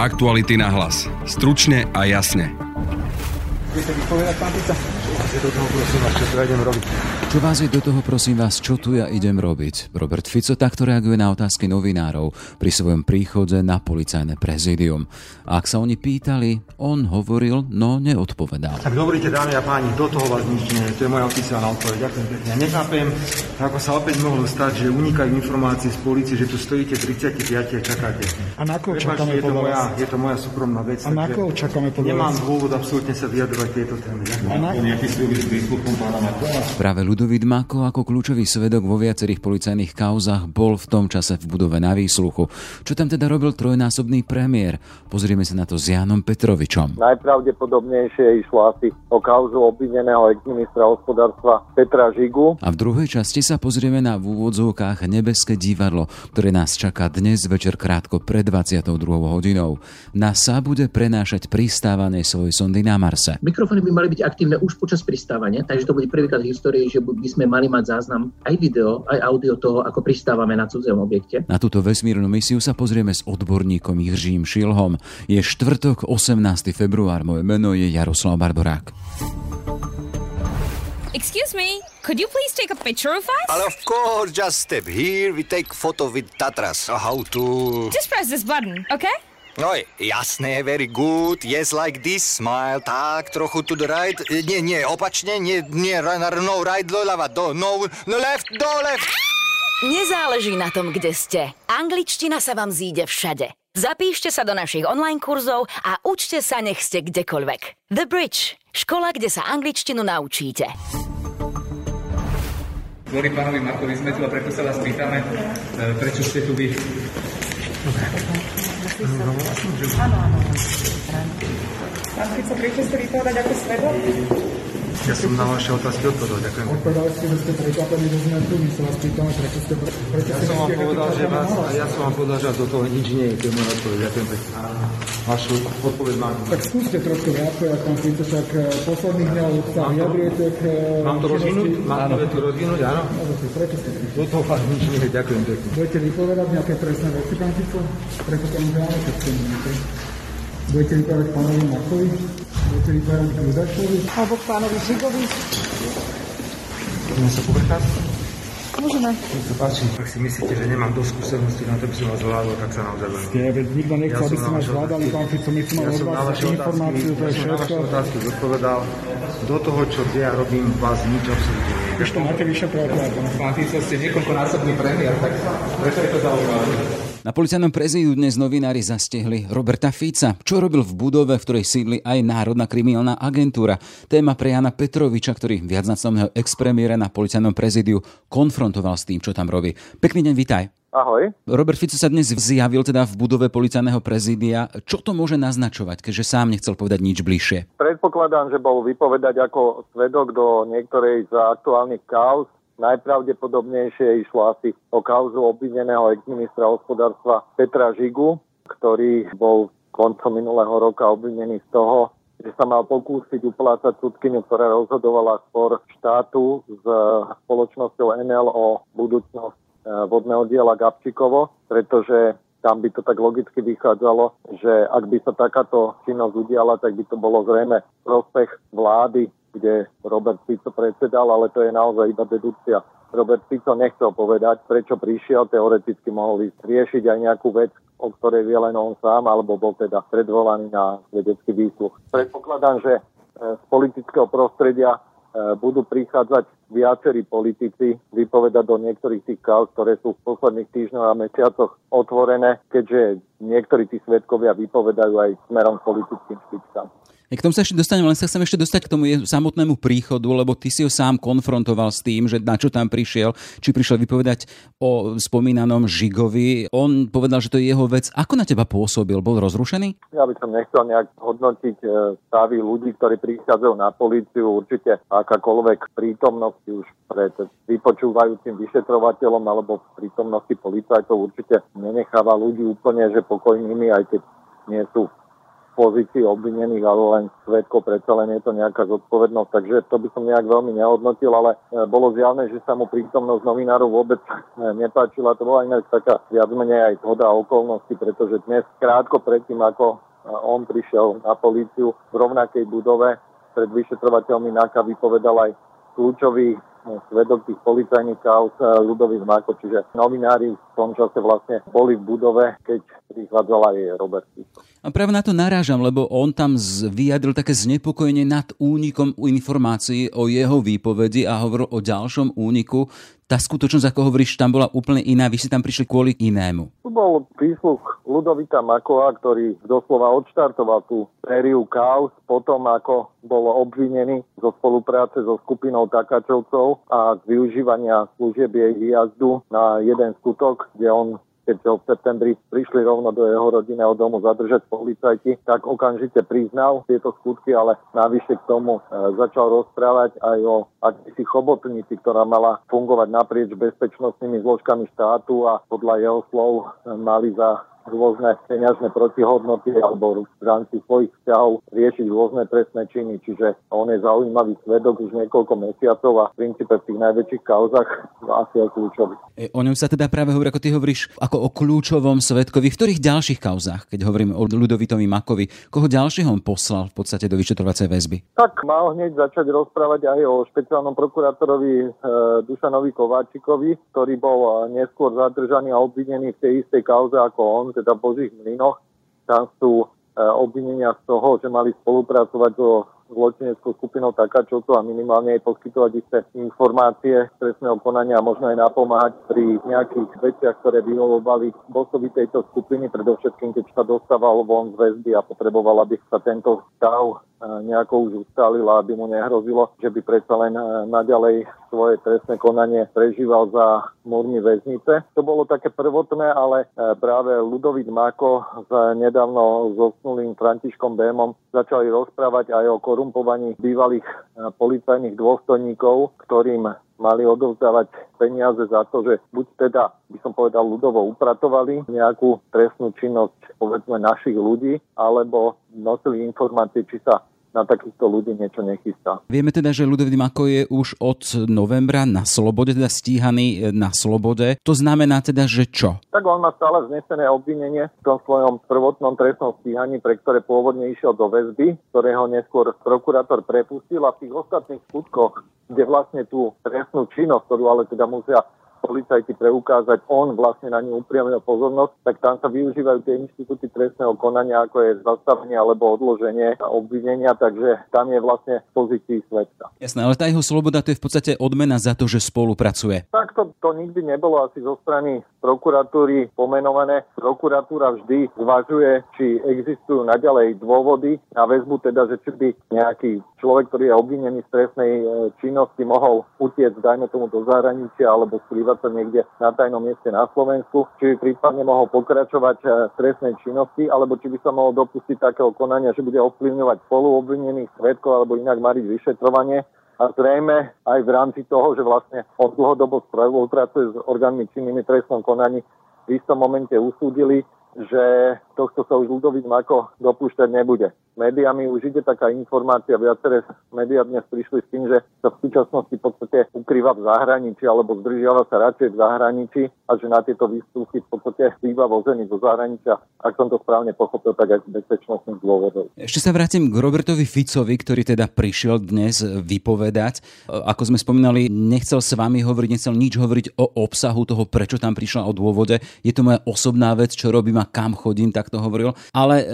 Aktuality na hlas. Stručne a jasne. Viete vypovedať, pán Pica? do toho, prosím vás, čo tu ja idem robiť. Čo vás je do toho, prosím vás, čo tu ja idem robiť? Robert Fico takto reaguje na otázky novinárov pri svojom príchode na policajné prezidium. A ak sa oni pýtali, on hovoril, no neodpovedal. Tak dovolíte, dámy a páni, do toho vás nič nie To je moja oficiálna odpoveď. Ďakujem pekne. Nechápem, ako sa opäť mohlo stať, že unikajú informácie z policie, že tu stojíte 35 a čakáte. A na koho čakáme je to, moja, je to moja súkromná vec. A na koho čakáme podľa Nemám dôvod absolútne sa vyjadrovať tieto témy. A na... Práve Ludovít Mako ako kľúčový svedok vo viacerých policajných kauzach bol v tom čase v budove na výsluchu. Čo tam teda robil trojnásobný premiér? Pozrieme sa na to s Jánom Petrovičom. Najpravdepodobnejšie išlo asi o kauzu obvineného ex-ministra hospodárstva Petra Žigu. A v druhej časti sa pozrieme na v úvodzovkách Nebeské divadlo, ktoré nás čaká dnes večer krátko pred 22. hodinou. NASA bude prenášať pristávanie svojej sondy na Marse. Mikrofóny by mali byť aktívne už počas pristávania, takže to bude prvýkrát v histórii, že by sme mali mať záznam aj video, aj audio toho, ako pristávame na cudzom objekte. Na túto vesmírnu misiu sa pozrieme s odborníkom Jiřím Šilhom. Je štvrtok, 18. február. Moje meno je Jaroslav Barborák. Excuse me, could you please take a picture of us? Well, of course, just step here. We take photo with Tatras. How to... Just press this button, okay? Oj, jasné, very good. Yes, like this, smile. Tak, trochu to the right. Nie, nie, opačne, nie, nie, no, right, do lava, do, no, no left, do left. Nezáleží na tom, kde ste. Angličtina sa vám zíde všade. Zapíšte sa do našich online kurzov a učte sa, nech ste kdekoľvek. The Bridge. Škola, kde sa angličtinu naučíte. Kvôli pánovi Markovi sme tu a preto sa vás pýtame, e, prečo ste tu vy. Áno, áno. Pán Fico, príďte si vypovedať ako svedok? Ja som na vaše otázky odpovedal, ďakujem. Odpovedali ste, že ste prekvapení, že sme tu, my sa vás pýtame, prečo ste... Prečo ja, som vám povedal, že vás, ja som vám povedal, že do toho nič nie je, to je moja odpoveď, ďakujem pekne. Vašu odpoveď mám. Tak skúste trošku viac, ako pán Fico, však eh, posledných dňoch sa vyjadrujete k... Eh, mám to rozvinúť? Mám to tu rozvinúť, áno? Prečo ste Do toho vás nič nie je, ďakujem pekne. Budete vypovedať nejaké presné veci, pán Fico? Prečo tomu dáme, keď ste Budete vypovedať pánovi Markovi? Budete vypovedať Judašovi? Alebo pánovi Žigovi? Môžeme sa povrchať? Môžeme. Nech sa páči. Ak si myslíte, že nemám dosť skúsenosti na to, aby som vás zvládol, tak sa naozaj veľmi. Nie, veď nikto nechce, aby ste nás zvládali, pán Fico, my chceme od vás informáciu, to je všetko. Ja som na vaše otázky zodpovedal. Do toho, čo ja robím, vás nič absolútne nie. Ešte máte vyšetrovať. Pán Fico, ste niekoľkonásobný premiér, tak prečo je to zaujímavé? Na policajnom prezidiu dnes novinári zastihli Roberta Fica, čo robil v budove, v ktorej sídli aj Národná kriminálna agentúra. Téma pre Jana Petroviča, ktorý viacnásobného expremiéra na policajnom prezidiu konfrontoval s tým, čo tam robí. Pekný deň, vitaj. Ahoj. Robert Fico sa dnes zjavil teda v budove policajného prezídia. Čo to môže naznačovať, keďže sám nechcel povedať nič bližšie? Predpokladám, že bol vypovedať ako svedok do niektorej z aktuálnych kauz Najpravdepodobnejšie išlo asi o kauzu obvineného ex-ministra hospodárstva Petra Žigu, ktorý bol koncom minulého roka obvinený z toho, že sa mal pokúsiť uplácať súdkyňu, ktorá rozhodovala spor štátu s spoločnosťou NL o budúcnosť e, vodného diela Gabčíkovo, pretože tam by to tak logicky vychádzalo, že ak by sa takáto činnosť udiala, tak by to bolo zrejme prospech vlády kde Robert Fico predsedal, ale to je naozaj iba dedukcia. Robert Fico nechcel povedať, prečo prišiel, teoreticky mohol riešiť aj nejakú vec, o ktorej vie len on sám, alebo bol teda predvolaný na vedecký výsluch. Predpokladám, že e, z politického prostredia e, budú prichádzať viacerí politici vypovedať do niektorých tých kauz, ktoré sú v posledných týždňoch a mesiacoch otvorené, keďže niektorí tí svetkovia vypovedajú aj smerom politickým špičkám. K tomu sa ešte dostanem, len sa chcem ešte dostať k tomu samotnému príchodu, lebo ty si ho sám konfrontoval s tým, že na čo tam prišiel, či prišiel vypovedať o spomínanom Žigovi. On povedal, že to je jeho vec. Ako na teba pôsobil? Bol rozrušený? Ja by som nechcel nejak hodnotiť e, stavy ľudí, ktorí prichádzajú na políciu. Určite akákoľvek prítomnosť už pred vypočúvajúcim vyšetrovateľom alebo prítomnosti policajtov určite nenecháva ľudí úplne, že pokojnými, aj keď nie sú pozícii obvinených, ale len svetko, predsa len je to nejaká zodpovednosť, takže to by som nejak veľmi nehodnotil, ale e, bolo zjavné, že sa mu prítomnosť novinárov vôbec e, nepáčila. To bola inak taká viac menej aj zhoda okolností, pretože dnes krátko predtým, ako e, on prišiel na políciu v rovnakej budove, pred vyšetrovateľmi NAKA vypovedal aj kľúčový svedok tých policajných kauz ľudových Mako, čiže novinári tom čase vlastne boli v budove, keď prichádzal aj Robert Fico. A práve na to narážam, lebo on tam vyjadril také znepokojenie nad únikom informácií o jeho výpovedi a hovoril o ďalšom úniku. Tá skutočnosť, ako hovoríš, tam bola úplne iná. Vy si tam prišli kvôli inému. Tu bol prísluch Ludovita Makova, ktorý doslova odštartoval tú sériu kaos potom, ako bol obvinený zo spolupráce so skupinou Takačovcov a z využívania služieb jej výjazdu na jeden skutok, kde on keď v septembri prišli rovno do jeho rodinného domu zadržať policajti, tak okamžite priznal tieto skutky, ale navyše k tomu e, začal rozprávať aj o akýsi chobotnici, ktorá mala fungovať naprieč bezpečnostnými zložkami štátu a podľa jeho slov e, mali za rôzne peňažné protihodnoty alebo v rámci svojich vzťahov riešiť rôzne trestné činy. Čiže on je zaujímavý svedok už niekoľko mesiacov a v princípe v tých najväčších kauzach asi aj kľúčový. E, o ňom sa teda práve hovorí, ako ty hovoríš, ako o kľúčovom svedkovi. V ktorých ďalších kauzách, keď hovoríme o Ludovitovi Makovi, koho ďalšieho on poslal v podstate do vyšetrovacej väzby? Tak mal hneď začať rozprávať aj o špeciálnom prokurátorovi e, Dušanovi Kováčikovi, ktorý bol neskôr zadržaný a obvinený v tej istej kauze ako on, teda v Božích mlynoch. Tam sú e, obvinenia z toho, že mali spolupracovať so zločineckou skupinou Takačovcov a minimálne aj poskytovať isté informácie trestného konania a možno aj napomáhať pri nejakých veciach, ktoré vyhovovali bosovi tejto skupiny, predovšetkým keď sa dostával von z väzby a potreboval, aby sa tento stav nejako už ustalila, aby mu nehrozilo, že by predsa len naďalej svoje trestné konanie prežíval za múrmi väznice. To bolo také prvotné, ale práve Ludovít Mako s nedávno zosnulým Františkom Bémom začali rozprávať aj o korumpovaní bývalých policajných dôstojníkov, ktorým mali odovzdávať peniaze za to, že buď teda, by som povedal, ľudovo upratovali nejakú trestnú činnosť, povedzme, našich ľudí, alebo nosili informácie, či sa na takýchto ľudí niečo nechystá. Vieme teda, že Ludovít Mako je už od novembra na slobode, teda stíhaný na slobode. To znamená teda, že čo? Tak on má stále znesené obvinenie v tom svojom prvotnom trestnom stíhaní, pre ktoré pôvodne išiel do väzby, ktorého neskôr prokurátor prepustil a v tých ostatných skutkoch kde vlastne tú trestnú činnosť, ktorú ale teda musia policajti preukázať, on vlastne na ňu upriamil pozornosť, tak tam sa využívajú tie inštitúty trestného konania, ako je zastavenie alebo odloženie obvinenia, takže tam je vlastne v pozícii svetka. Jasné, ale tá jeho sloboda to je v podstate odmena za to, že spolupracuje. Tak to, to nikdy nebolo asi zo strany prokuratúry pomenované. Prokuratúra vždy zvažuje, či existujú naďalej dôvody na väzbu, teda, že či by nejaký človek, ktorý je obvinený z trestnej e, činnosti, mohol utiecť, dajme tomu, do zahraničia alebo skrývať sa niekde na tajnom mieste na Slovensku, či by prípadne mohol pokračovať e, v trestnej činnosti, alebo či by sa mohol dopustiť takého konania, že bude ovplyvňovať spoluobvinených svetkov alebo inak mariť vyšetrovanie. A zrejme aj v rámci toho, že vlastne on dlhodobo spolupracuje s orgánmi činnými trestnom konaní, v istom momente usúdili, že tohto sa už Ludovít Mako dopúšťať nebude médiami už ide taká informácia, viaceré médiá dnes prišli s tým, že sa v súčasnosti v podstate ukrýva v zahraničí alebo zdržiava sa radšej v zahraničí a že na tieto výstupy v podstate býva vozený zo zahraničia. Ak som to správne pochopil, tak aj z bezpečnostných dôvodov. Ešte sa vrátim k Robertovi Ficovi, ktorý teda prišiel dnes vypovedať. Ako sme spomínali, nechcel s vami hovoriť, nechcel nič hovoriť o obsahu toho, prečo tam prišla o dôvode. Je to moja osobná vec, čo robím a kam chodím, tak to hovoril. Ale e,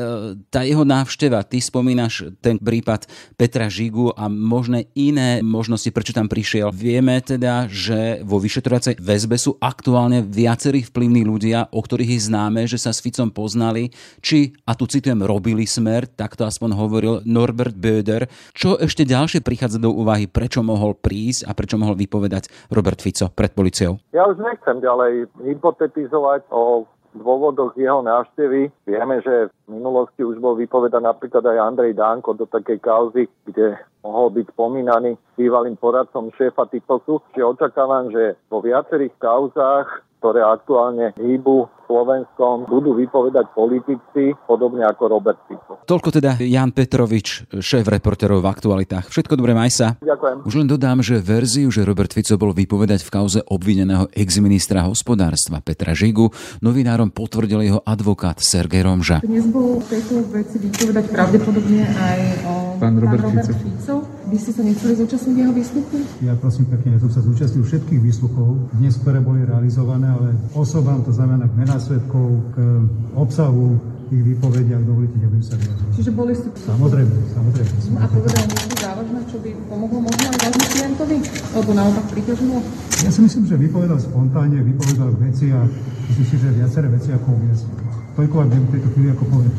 tá jeho návšteva, ty spomínaš ten prípad Petra Žigu a možné iné možnosti, prečo tam prišiel. Vieme teda, že vo vyšetrovacej väzbe sú aktuálne viacerí vplyvní ľudia, o ktorých je známe, že sa s Ficom poznali, či, a tu citujem, robili smer, tak to aspoň hovoril Norbert Böder. Čo ešte ďalšie prichádza do úvahy, prečo mohol prísť a prečo mohol vypovedať Robert Fico pred policiou? Ja už nechcem ďalej hypotetizovať o dôvodoch jeho návštevy. Vieme, že v minulosti už bol vypovedať napríklad aj Andrej Dánko do takej kauzy, kde mohol byť spomínaný bývalým poradcom šéfa Typosu. Čiže očakávam, že vo viacerých kauzách ktoré aktuálne hýbu Slovenskom budú vypovedať politici, podobne ako Robert Fico. Toľko teda Jan Petrovič, šéf reporterov v aktualitách. Všetko dobré, maj sa. Ďakujem. Už len dodám, že verziu, že Robert Fico bol vypovedať v kauze obvineného exministra hospodárstva Petra Žigu, novinárom potvrdil jeho advokát Sergej Romža. Dnes bol v tejto veci vypovedať pravdepodobne aj o pán Robert, pán Robert Fico. Fico. Vy ste sa nechceli zúčastniť jeho výsluchu? Ja prosím pekne, ja som sa zúčastnil všetkých výsluchov, dnes, ktoré boli realizované, ale osobám, to znamená k mená svetkov, k obsahu tých výpovedí, ak dovolíte, nebudem sa vyjadrovať. Čiže boli ste... Samozrejme, samozrejme. No a povedal niečo závažné, čo by pomohlo možno aj vášmu klientovi? Alebo naopak priťažilo? Ja si myslím, že vypovedal spontánne, vypovedal veci a myslím si, že viaceré veci ako uviezť. Toľko vám v tejto chvíli ako poviem.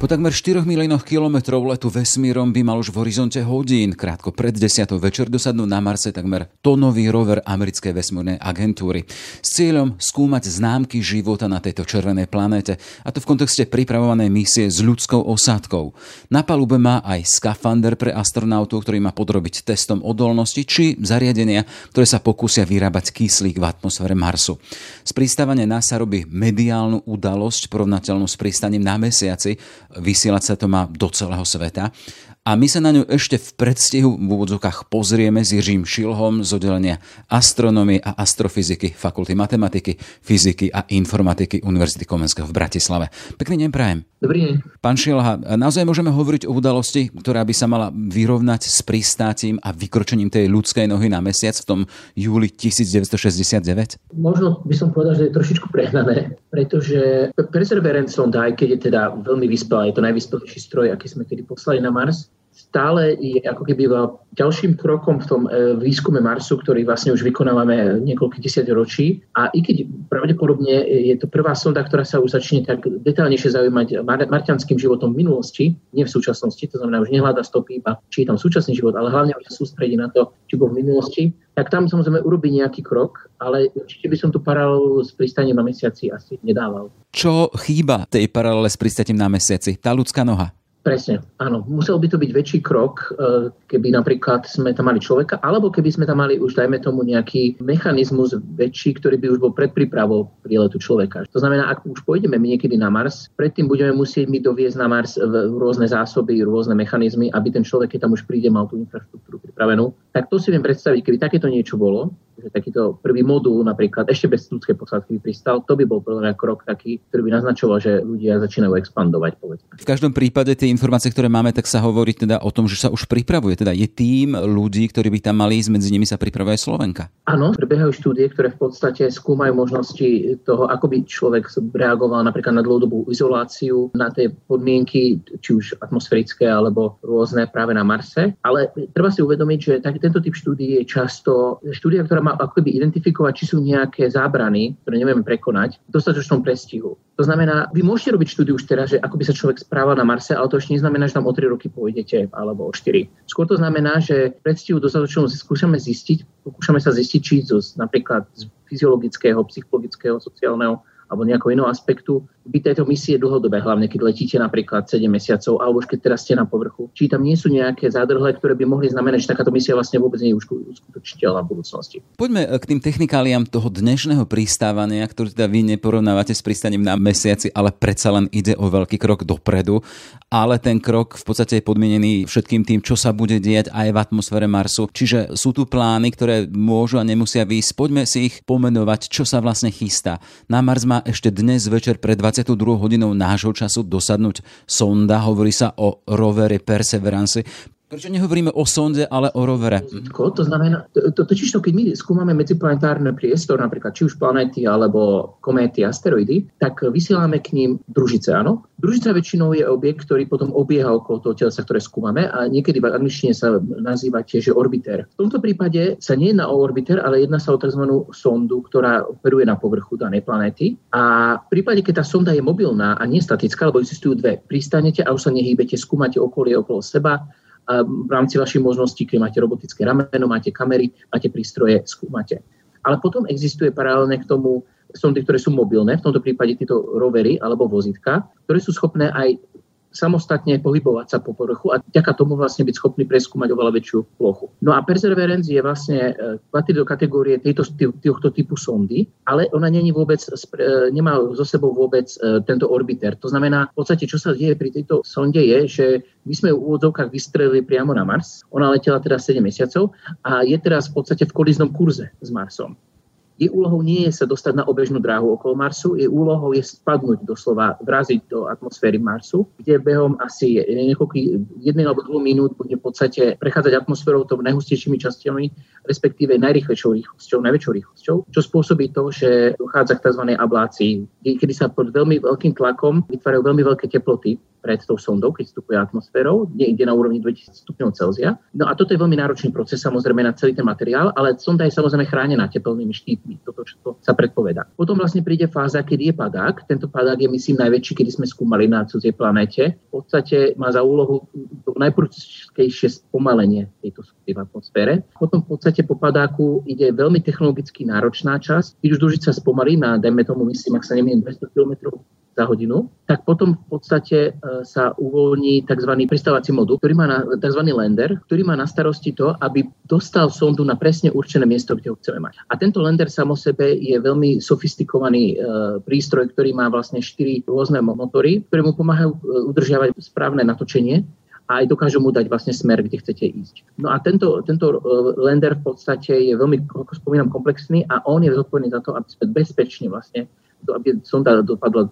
Po takmer 4 miliónoch kilometrov letu vesmírom by mal už v horizonte hodín, krátko pred 10. večer dosadnúť na Marse takmer tonový rover americkej vesmírnej agentúry s cieľom skúmať známky života na tejto červenej planéte, a to v kontexte pripravovanej misie s ľudskou osádkou. Na palube má aj skafander pre astronautov, ktorý má podrobiť testom odolnosti, či zariadenia, ktoré sa pokúsia vyrábať kyslík v atmosfére Marsu. Z pristávania NASA robí mediálnu udalosť porovnateľnú s pristaním na mesiaci, vysielať sa to má do celého sveta. A my sa na ňu ešte v predstihu v úvodzokách pozrieme s Jiřím Šilhom z oddelenia astronomie a astrofyziky Fakulty matematiky, fyziky a informatiky Univerzity Komenského v Bratislave. Pekný deň prajem. Dobrý deň. Pán Šilha, naozaj môžeme hovoriť o udalosti, ktorá by sa mala vyrovnať s pristátím a vykročením tej ľudskej nohy na mesiac v tom júli 1969? Možno by som povedal, že je trošičku prehnané, pretože Perseverance sonda, aj keď je teda veľmi vyspelá, je to najvyspelejší stroj, aký sme kedy poslali na Mars, stále je ako keby ďalším krokom v tom e, výskume Marsu, ktorý vlastne už vykonávame niekoľko desiat ročí. A i keď pravdepodobne je to prvá sonda, ktorá sa už začne tak detálnejšie zaujímať marťanským životom v minulosti, nie v súčasnosti, to znamená už nehľada stopy iba, či je tam súčasný život, ale hlavne už sa sústredí na to, či bol v minulosti, tak tam samozrejme urobí nejaký krok, ale určite by som tu paralelu s pristaním na mesiaci asi nedával. Čo chýba tej paralele s pristaním na mesiaci? Tá ľudská noha? Presne, áno. Musel by to byť väčší krok, e, keby napríklad sme tam mali človeka, alebo keby sme tam mali už, dajme tomu, nejaký mechanizmus väčší, ktorý by už bol pred prípravou príletu človeka. To znamená, ak už pôjdeme my niekedy na Mars, predtým budeme musieť my doviezť na Mars rôzne zásoby, rôzne mechanizmy, aby ten človek, keď tam už príde, mal tú infraštruktúru pripravenú. Tak to si viem predstaviť, keby takéto niečo bolo, že takýto prvý modul napríklad ešte bez ľudskej posádky by pristal, to by bol podľa krok taký, ktorý by naznačoval, že ľudia začínajú expandovať. Povedzme. V každom prípade tie informácie, ktoré máme, tak sa hovorí teda o tom, že sa už pripravuje. Teda je tým ľudí, ktorí by tam mali ísť, medzi nimi sa pripravuje Slovenka. Áno, prebiehajú štúdie, ktoré v podstate skúmajú možnosti toho, ako by človek reagoval napríklad na dlhodobú izoláciu, na tie podmienky, či už atmosférické alebo rôzne práve na Marse. Ale treba si uvedomiť, že tak, tento typ štúdí je často štúdia, ktorá má má ako keby identifikovať, či sú nejaké zábrany, ktoré nevieme prekonať, v dostatočnom prestihu. To znamená, vy môžete robiť štúdiu už teraz, že ako by sa človek správal na Marse, ale to ešte neznamená, že tam o 3 roky pôjdete alebo o 4. Skôr to znamená, že predstihu dostatočnú skúšame zistiť, pokúšame sa zistiť, či zo, napríklad z fyziologického, psychologického, sociálneho alebo nejakého iného aspektu by tejto misie dlhodobé, hlavne keď letíte napríklad 7 mesiacov, alebo už keď teraz ste na povrchu. Či tam nie sú nejaké zádrhle, ktoré by mohli znamenať, že takáto misia vlastne vôbec nie je uskutočiteľná v budúcnosti. Poďme k tým technikáliám toho dnešného pristávania, ktorý teda vy neporovnávate s pristaním na mesiaci, ale predsa len ide o veľký krok dopredu. Ale ten krok v podstate je podmienený všetkým tým, čo sa bude diať aj v atmosfére Marsu. Čiže sú tu plány, ktoré môžu a nemusia výjsť. Poďme si ich pomenovať, čo sa vlastne chystá. Na Mars má ešte dnes večer pred 22 hodinou nášho času dosadnúť sonda. Hovorí sa o rovere Perseverance. Prečo nehovoríme o sonde, ale o rovere? To znamená, to, to, totiž to, keď my skúmame medziplanetárny priestor, napríklad či už planéty alebo kométy, asteroidy, tak vysielame k ním družice, áno? Družica väčšinou je objekt, ktorý potom obieha okolo toho telesa, ktoré skúmame a niekedy v angličtine sa nazýva tiež orbiter. V tomto prípade sa nie jedná o orbiter, ale jedná sa o tzv. sondu, ktorá operuje na povrchu danej planéty. A v prípade, keď tá sonda je mobilná a nestatická, lebo existujú dve, pristanete a už sa nehýbete, skúmate okolie okolo seba, v rámci vašich možností, keď máte robotické rameno, máte kamery, máte prístroje, skúmate. Ale potom existuje paralelne k tomu sondy, ktoré sú mobilné, v tomto prípade tieto rovery alebo vozitka, ktoré sú schopné aj samostatne pohybovať sa po povrchu a vďaka tomu vlastne byť schopný preskúmať oveľa väčšiu plochu. No a Perseverance je vlastne, e, patrí do kategórie tejto, tohto typu sondy, ale ona není vôbec, e, nemá so sebou vôbec e, tento orbiter. To znamená, v podstate, čo sa deje pri tejto sonde je, že my sme v úvodzovkách vystrelili priamo na Mars. Ona letela teda 7 mesiacov a je teraz v podstate v koliznom kurze s Marsom. Jej úlohou nie je sa dostať na obežnú dráhu okolo Marsu, jej úlohou je spadnúť doslova, vraziť do atmosféry Marsu, kde behom asi niekoľko, jednej alebo dvoch minút bude v podstate prechádzať atmosférou tou najhustejšími časťami, respektíve najrychlejšou rýchlosťou, najväčšou rýchlosťou, čo spôsobí to, že dochádza k tzv. ablácii, kedy sa pod veľmi veľkým tlakom vytvárajú veľmi veľké teploty pred tou sondou, keď vstupuje atmosférou, niekde na úrovni 2000 stupňov Celzia. No a toto je veľmi náročný proces samozrejme na celý ten materiál, ale sonda je samozrejme chránená tepelnými štítmi, toto čo sa predpoveda. Potom vlastne príde fáza, kedy je padák. Tento padák je myslím najväčší, kedy sme skúmali na cudzej planete. V podstate má za úlohu to najprudkejšie spomalenie tejto sondy v atmosfére. Potom v podstate po padáku ide veľmi technologicky náročná časť. Keď už družica spomalí na, dajme tomu, myslím, ak sa nemýlim, 200 km za hodinu, tak potom v podstate e, sa uvoľní tzv. pristávací modul, ktorý má na, tzv. lander, ktorý má na starosti to, aby dostal sondu na presne určené miesto, kde ho chceme mať. A tento lander samo sebe je veľmi sofistikovaný e, prístroj, ktorý má vlastne 4 rôzne motory, ktoré mu pomáhajú e, udržiavať správne natočenie a aj dokážu mu dať vlastne smer, kde chcete ísť. No a tento, tento lander v podstate je veľmi, ako spomínam, komplexný a on je zodpovedný za to, aby sme bezpečne vlastne aby sonda dopadla,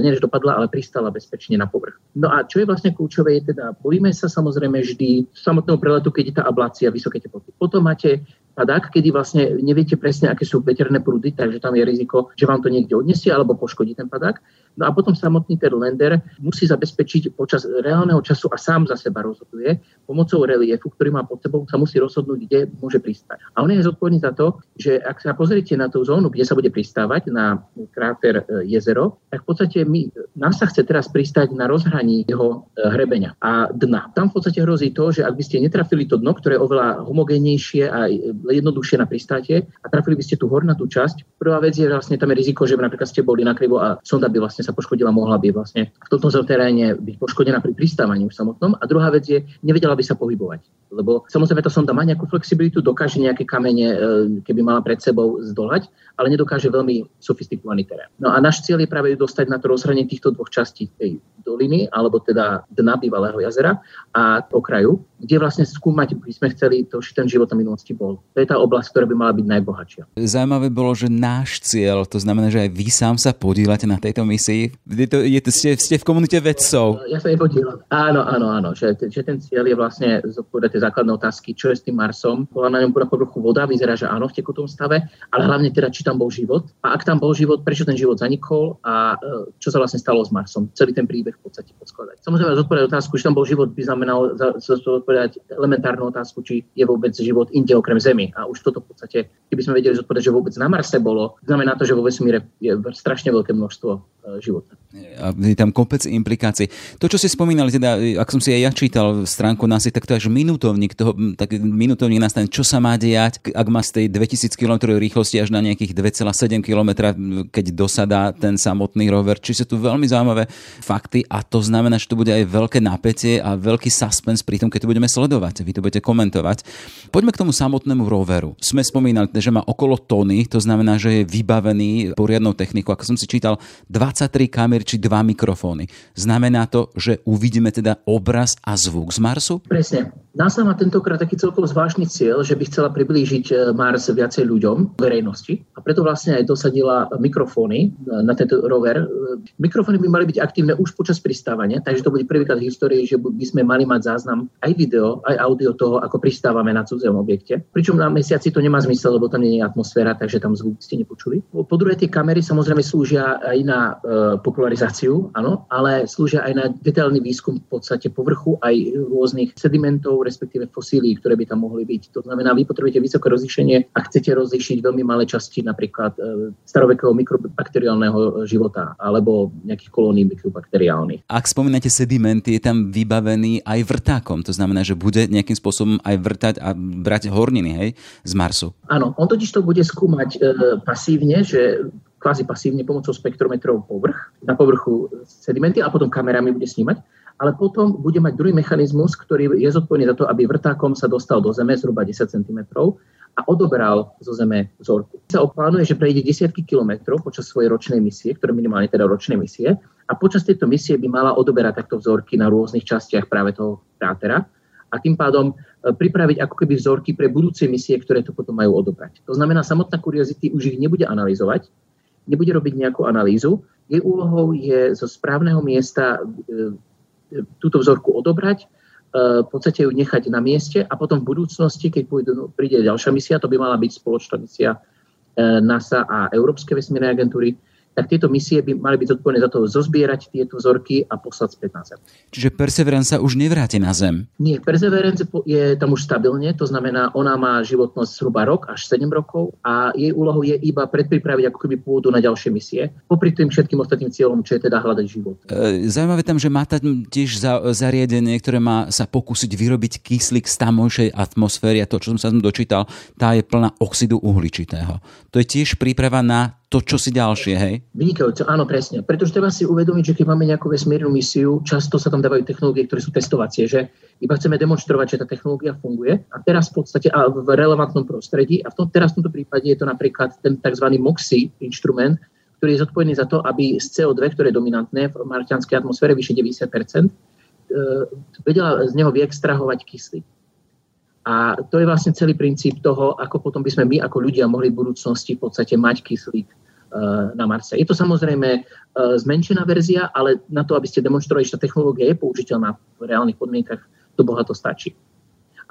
nie že dopadla, ale pristala bezpečne na povrch. No a čo je vlastne kľúčové, je teda, bojíme sa samozrejme vždy samotného preletu, keď je tá ablácia vysoké teploty. Potom máte padák, kedy vlastne neviete presne, aké sú veterné prúdy, takže tam je riziko, že vám to niekde odniesie alebo poškodí ten padák. No a potom samotný ten lender musí zabezpečiť počas reálneho času a sám za seba rozhoduje pomocou reliefu, ktorý má pod sebou, sa musí rozhodnúť, kde môže pristať. A on je zodpovedný za to, že ak sa pozriete na tú zónu, kde sa bude pristávať, na kráter e, jezero, tak v podstate my, nám sa chce teraz pristať na rozhraní jeho e, hrebenia a dna. Tam v podstate hrozí to, že ak by ste netrafili to dno, ktoré je oveľa homogénejšie a jednoduchšie na pristátie a trafili by ste tú hornatú časť, prvá vec je vlastne tam je riziko, že napríklad ste boli nakrivo a sonda by vlastne sa poškodila, mohla by vlastne v tomto teréne byť poškodená pri pristávaní už samotnom. A druhá vec je, nevedela by sa pohybovať. Lebo samozrejme tá sonda má nejakú flexibilitu, dokáže nejaké kamene, e, keby mala pred sebou zdolať, ale nedokáže veľmi sofistikovaný terén. No a náš cieľ je práve dostať na to rozhranie týchto dvoch častí tej doliny, alebo teda dna bývalého jazera a okraju, kde vlastne skúmať by sme chceli to, že ten život na minulosti bol. To je tá oblasť, ktorá by mala byť najbohatšia. Zaujímavé bolo, že náš cieľ, to znamená, že aj vy sám sa podílate na tejto misii. Je to, je to, ste, ste v komunite vedcov. Ja sa nepodílam. Áno, áno, áno. Že, že ten cieľ je vlastne zodpovedať tie základné otázky, čo je s tým Marsom. Bola na ňom povrchu voda, vyzerá, že áno, v tekutom stave, ale hlavne teda, či tam bol život. A ak tam bol život, prečo ten život zanikol a e, čo sa vlastne stalo s Marsom. Celý ten príbeh v podstate podskladať. Samozrejme, zodpovedať otázku, či tam bol život, by znamenalo zodpovedať elementárnu otázku, či je vôbec život inde okrem Zemi. A už toto v podstate, keby sme vedeli zodpovedať, že vôbec na Marse bolo, znamená to, že vo vesmíre je strašne veľké množstvo života. A je tam kopec implikácií. To, čo ste spomínali, teda, ak som si aj ja čítal stránku NASA, tak to až minútovník, toho, tak minútovník nastane, čo sa má diať, ak má z tej 2000 km rýchlosti až na nejakých 2,7 km, keď dosadá ten samotný rover. Či sú tu veľmi zaujímavé fakty a to znamená, že tu bude aj veľké napätie a veľký suspense pri tom, keď to budeme sledovať. Vy to budete komentovať. Poďme k tomu samotnému roveru. Sme spomínali, že má okolo tony, to znamená, že je vybavený poriadnou technikou. Ako som si čítal, 23 kamer či dva mikrofóny. Znamená to, že uvidíme teda obraz a zvuk z Marsu? Presne. NASA má tentokrát taký celkom zvláštny cieľ, že by chcela priblížiť e, Mars viacej ľuďom, verejnosti. A preto vlastne aj dosadila mikrofóny e, na tento rover. E, mikrofóny by mali byť aktívne už počas pristávania, takže to bude prvýkrát v histórii, že by sme mali mať záznam aj video, aj audio toho, ako pristávame na cudzom objekte. Pričom na mesiaci to nemá zmysel, lebo tam nie je atmosféra, takže tam zvuk ste nepočuli. Po druhé, tie kamery samozrejme slúžia aj na popularizáciu, áno, ale slúžia aj na detailný výskum v podstate povrchu aj rôznych sedimentov, respektíve fosílií, ktoré by tam mohli byť. To znamená, vy potrebujete vysoké rozlíšenie a chcete rozlíšiť veľmi malé časti napríklad e, starovekého mikrobakteriálneho života alebo nejakých kolónií mikrobakteriálnych. Ak spomínate sedimenty, je tam vybavený aj vrtákom. To znamená, že bude nejakým spôsobom aj vrtať a brať horniny hej, z Marsu. Áno, on totiž to bude skúmať e, pasívne, že kvázi pasívne pomocou spektrometrov povrch, na povrchu sedimenty a potom kamerami bude snímať. Ale potom bude mať druhý mechanizmus, ktorý je zodpovedný za to, aby vrtákom sa dostal do zeme zhruba 10 cm a odoberal zo zeme vzorku. Sa oplánuje, že prejde desiatky kilometrov počas svojej ročnej misie, ktoré minimálne teda ročnej misie, a počas tejto misie by mala odoberať takto vzorky na rôznych častiach práve toho krátera a tým pádom e, pripraviť ako keby vzorky pre budúce misie, ktoré to potom majú odobrať. To znamená, samotná Curiosity už ich nebude analyzovať, nebude robiť nejakú analýzu. Jej úlohou je zo správneho miesta e, túto vzorku odobrať, e, v podstate ju nechať na mieste a potom v budúcnosti, keď príde ďalšia misia, to by mala byť spoločná misia NASA a Európskej vesmírnej agentúry, tak tieto misie by mali byť zodpovedné za to zozbierať tieto vzorky a poslať späť na Zem. Čiže Perseverance sa už nevráti na Zem? Nie, Perseverance je tam už stabilne, to znamená, ona má životnosť zhruba rok až 7 rokov a jej úlohou je iba predpripraviť ako keby pôdu na ďalšie misie, popri tým všetkým ostatným cieľom, čo je teda hľadať život. E, zaujímavé tam, že má tam tiež za, zariadenie, ktoré má sa pokúsiť vyrobiť kyslík z tamojšej atmosféry a to, čo som sa tam dočítal, tá je plná oxidu uhličitého. To je tiež príprava na to, čo si ďalšie, hej? Vynikajúce, áno, presne. Pretože treba si uvedomiť, že keď máme nejakú vesmírnu misiu, často sa tam dávajú technológie, ktoré sú testovacie, že iba chceme demonstrovať, že tá technológia funguje a teraz v podstate a v relevantnom prostredí a v tom, teraz v tomto prípade je to napríklad ten tzv. MOXI inštrument, ktorý je zodpovedný za to, aby z CO2, ktoré je dominantné v marťanskej atmosfére, vyše 90 e, vedela z neho vyextrahovať kyslík. A to je vlastne celý princíp toho, ako potom by sme my ako ľudia mohli v budúcnosti v podstate mať kyslík Eh, na Marse. Je to samozrejme eh, zmenšená verzia, ale na to, aby ste demonstrovali, že tá technológia je použiteľná v reálnych podmienkach, to bohato stačí.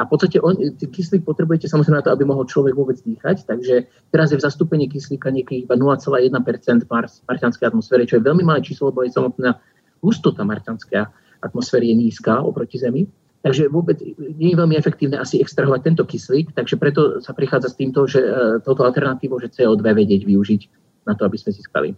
A v podstate on, kyslík potrebujete samozrejme na to, aby mohol človek vôbec dýchať, takže teraz je v zastúpení kyslíka niekedy iba 0,1% v marťanskej atmosfére, čo je veľmi malé číslo, lebo je samotná hustota marťanskej atmosféry je nízka oproti Zemi. Takže vôbec nie je veľmi efektívne asi extrahovať tento kyslík, takže preto sa prichádza s týmto, že eh, toto alternatívou, že CO2 vedieť využiť na to, aby sme získali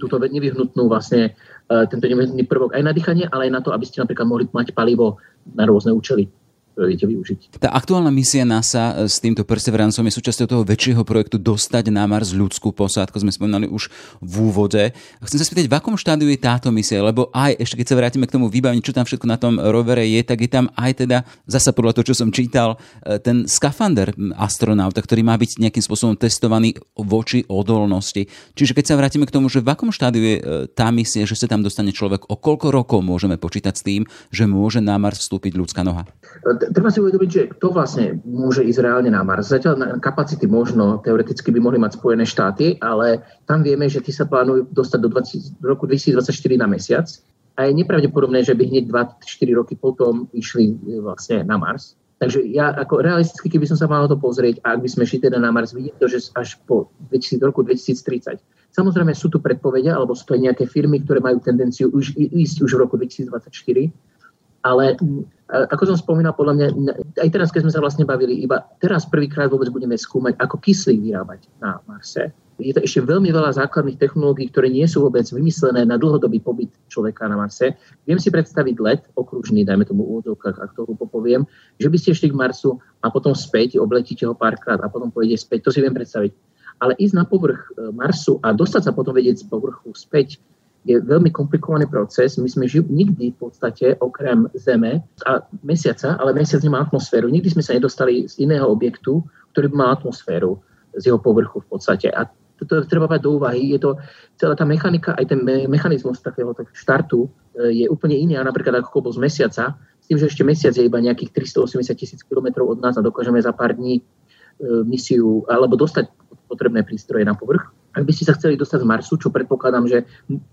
túto nevyhnutnú vlastne, e, tento nevyhnutný prvok aj na dýchanie, ale aj na to, aby ste napríklad mohli mať palivo na rôzne účely viete využiť. Tá aktuálna misia NASA e, s týmto Perseveranceom je súčasťou toho väčšieho projektu dostať na Mars ľudskú posádku, sme spomínali už v úvode. Chcem sa spýtať, v akom štádiu je táto misia, lebo aj ešte keď sa vrátime k tomu vybaveniu, čo tam všetko na tom rovere je, tak je tam aj teda, zasa podľa toho, čo som čítal, e, ten skafander astronauta, ktorý má byť nejakým spôsobom testovaný voči odolnosti. Čiže keď sa vrátime k tomu, že v akom štádiu je e, tá misia, že sa tam dostane človek, o koľko rokov môžeme počítať s tým, že môže na Mars vstúpiť ľudská noha? Treba si uvedomiť, že kto vlastne môže ísť reálne na Mars. Zatiaľ na kapacity možno teoreticky by mohli mať Spojené štáty, ale tam vieme, že tí sa plánujú dostať do, 20, do roku 2024 na mesiac. A je nepravdepodobné, že by hneď 24 roky potom išli e, vlastne na Mars. Takže ja ako realisticky, keby som sa mal to pozrieť, a ak by sme šli teda na Mars, vidím to, že až po 2000, roku 2030. Samozrejme sú tu predpovedia, alebo sú to aj nejaké firmy, ktoré majú tendenciu už, ísť už v roku 2024, ale ako som spomínal, podľa mňa, aj teraz, keď sme sa vlastne bavili, iba teraz prvýkrát vôbec budeme skúmať, ako kyslík vyrábať na Marse. Je to ešte veľmi veľa základných technológií, ktoré nie sú vôbec vymyslené na dlhodobý pobyt človeka na Marse. Viem si predstaviť let okružný, dajme tomu úvodzovkách, ak to popoviem, že by ste šli k Marsu a potom späť, obletíte ho párkrát a potom pôjde späť. To si viem predstaviť. Ale ísť na povrch e, Marsu a dostať sa potom vedieť z povrchu späť, je veľmi komplikovaný proces. My sme ži- nikdy v podstate okrem Zeme a mesiaca, ale mesiac nemá atmosféru, nikdy sme sa nedostali z iného objektu, ktorý by mal atmosféru z jeho povrchu v podstate. A toto treba mať do úvahy. Je to celá tá mechanika, aj ten me- mechanizmus takého tak štartu e, je úplne iný, a napríklad ako bol z mesiaca, s tým, že ešte mesiac je iba nejakých 380 tisíc kilometrov od nás a dokážeme za pár dní misiu alebo dostať potrebné prístroje na povrch ak by ste sa chceli dostať z Marsu, čo predpokladám, že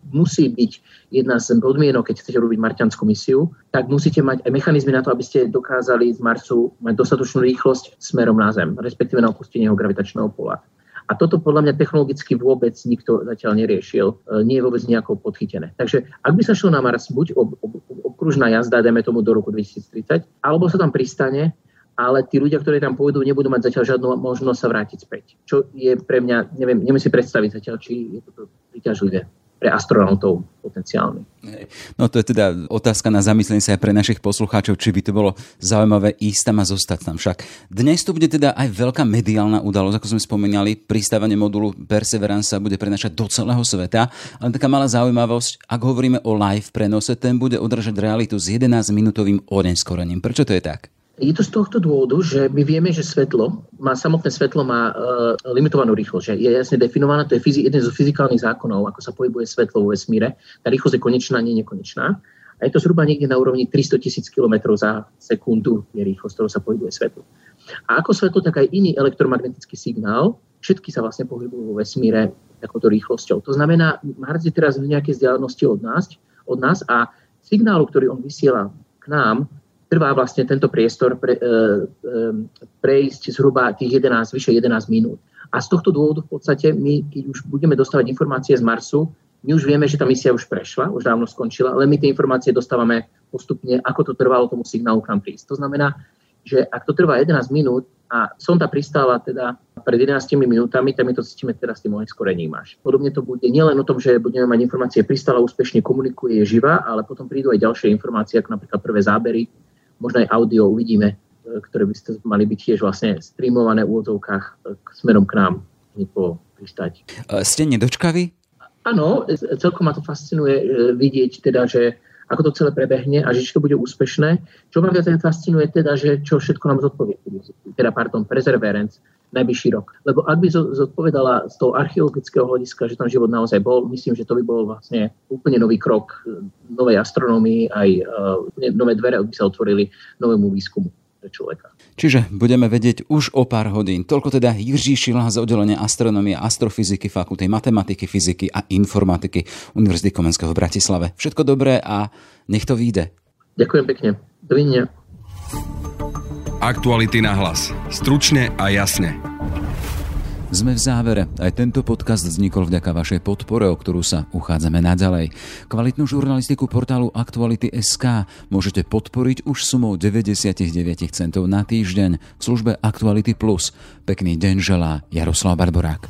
musí byť jedna z podmienok, keď chcete robiť marťanskú misiu, tak musíte mať aj mechanizmy na to, aby ste dokázali z Marsu mať dostatočnú rýchlosť smerom na Zem, respektíve na opustenie jeho gravitačného pola. A toto podľa mňa technologicky vôbec nikto zatiaľ neriešil, e, nie je vôbec nejako podchytené. Takže ak by sa šlo na Mars, buď ob, ob, obkružná jazda, dajme tomu do roku 2030, alebo sa tam pristane ale tí ľudia, ktorí tam pôjdu, nebudú mať zatiaľ žiadnu možnosť sa vrátiť späť. Čo je pre mňa, neviem, neviem si predstaviť zatiaľ, či je toto vyťažlivé. pre astronautov potenciálny. No to je teda otázka na zamyslenie sa aj pre našich poslucháčov, či by to bolo zaujímavé ísť tam a zostať tam však. Dnes tu bude teda aj veľká mediálna udalosť, ako sme spomínali, pristávanie modulu Perseverance sa bude prenašať do celého sveta, ale taká malá zaujímavosť, ak hovoríme o live prenose, ten bude održať realitu s 11-minútovým oneskorením. Prečo to je tak? Je to z tohto dôvodu, že my vieme, že svetlo, má, samotné svetlo má e, limitovanú rýchlosť, že je jasne definované, to je fyzi, jeden zo fyzikálnych zákonov, ako sa pohybuje svetlo vo vesmíre. Tá rýchlosť je konečná, nie nekonečná. A je to zhruba niekde na úrovni 300 tisíc km za sekundu je rýchlosť, ktorou sa pohybuje svetlo. A ako svetlo, tak aj iný elektromagnetický signál, všetky sa vlastne pohybujú vo vesmíre takouto rýchlosťou. To znamená, Mars je teraz v nejakej vzdialenosti od nás, od nás a signálu, ktorý on vysiela k nám, trvá vlastne tento priestor pre, e, e, prejsť zhruba tých 11, vyše 11 minút. A z tohto dôvodu v podstate my, keď už budeme dostávať informácie z Marsu, my už vieme, že tá misia už prešla, už dávno skončila, ale my tie informácie dostávame postupne, ako to trvalo tomu signálu k nám prísť. To znamená, že ak to trvá 11 minút a sonda pristála teda pred 11 minútami, tak my to cítime teraz tým oneskorením až. Podobne to bude nielen o tom, že budeme mať informácie, pristála úspešne komunikuje, je živá, ale potom prídu aj ďalšie informácie, ako napríklad prvé zábery, možno aj audio uvidíme, e, ktoré by ste mali byť tiež vlastne streamované v úvodzovkách e, smerom k nám po pristať. E, ste nedočkaví? Áno, celkom ma to fascinuje vidieť teda, že ako to celé prebehne a že či to bude úspešné. Čo ma viac fascinuje teda, že čo všetko nám zodpovie, teda pardon, Perseverance, najbližší rok. Lebo ak by zodpovedala z toho archeologického hľadiska, že tam život naozaj bol, myslím, že to by bol vlastne úplne nový krok novej astronómii, aj uh, nové dvere by sa otvorili novému výskumu človeka. Čiže budeme vedieť už o pár hodín. Toľko teda Jiří Šilha z oddelenia astronomie, astrofyziky, fakulty matematiky, fyziky a informatiky Univerzity Komenského v Bratislave. Všetko dobré a nech to vyjde. Ďakujem pekne. Dovidenia. Aktuality na hlas. Stručne a jasne. Sme v závere. Aj tento podcast vznikol vďaka vašej podpore, o ktorú sa uchádzame naďalej. Kvalitnú žurnalistiku portálu Aktuality.sk môžete podporiť už sumou 99 centov na týždeň v službe Aktuality. Pekný deň želá Jaroslav Barborák.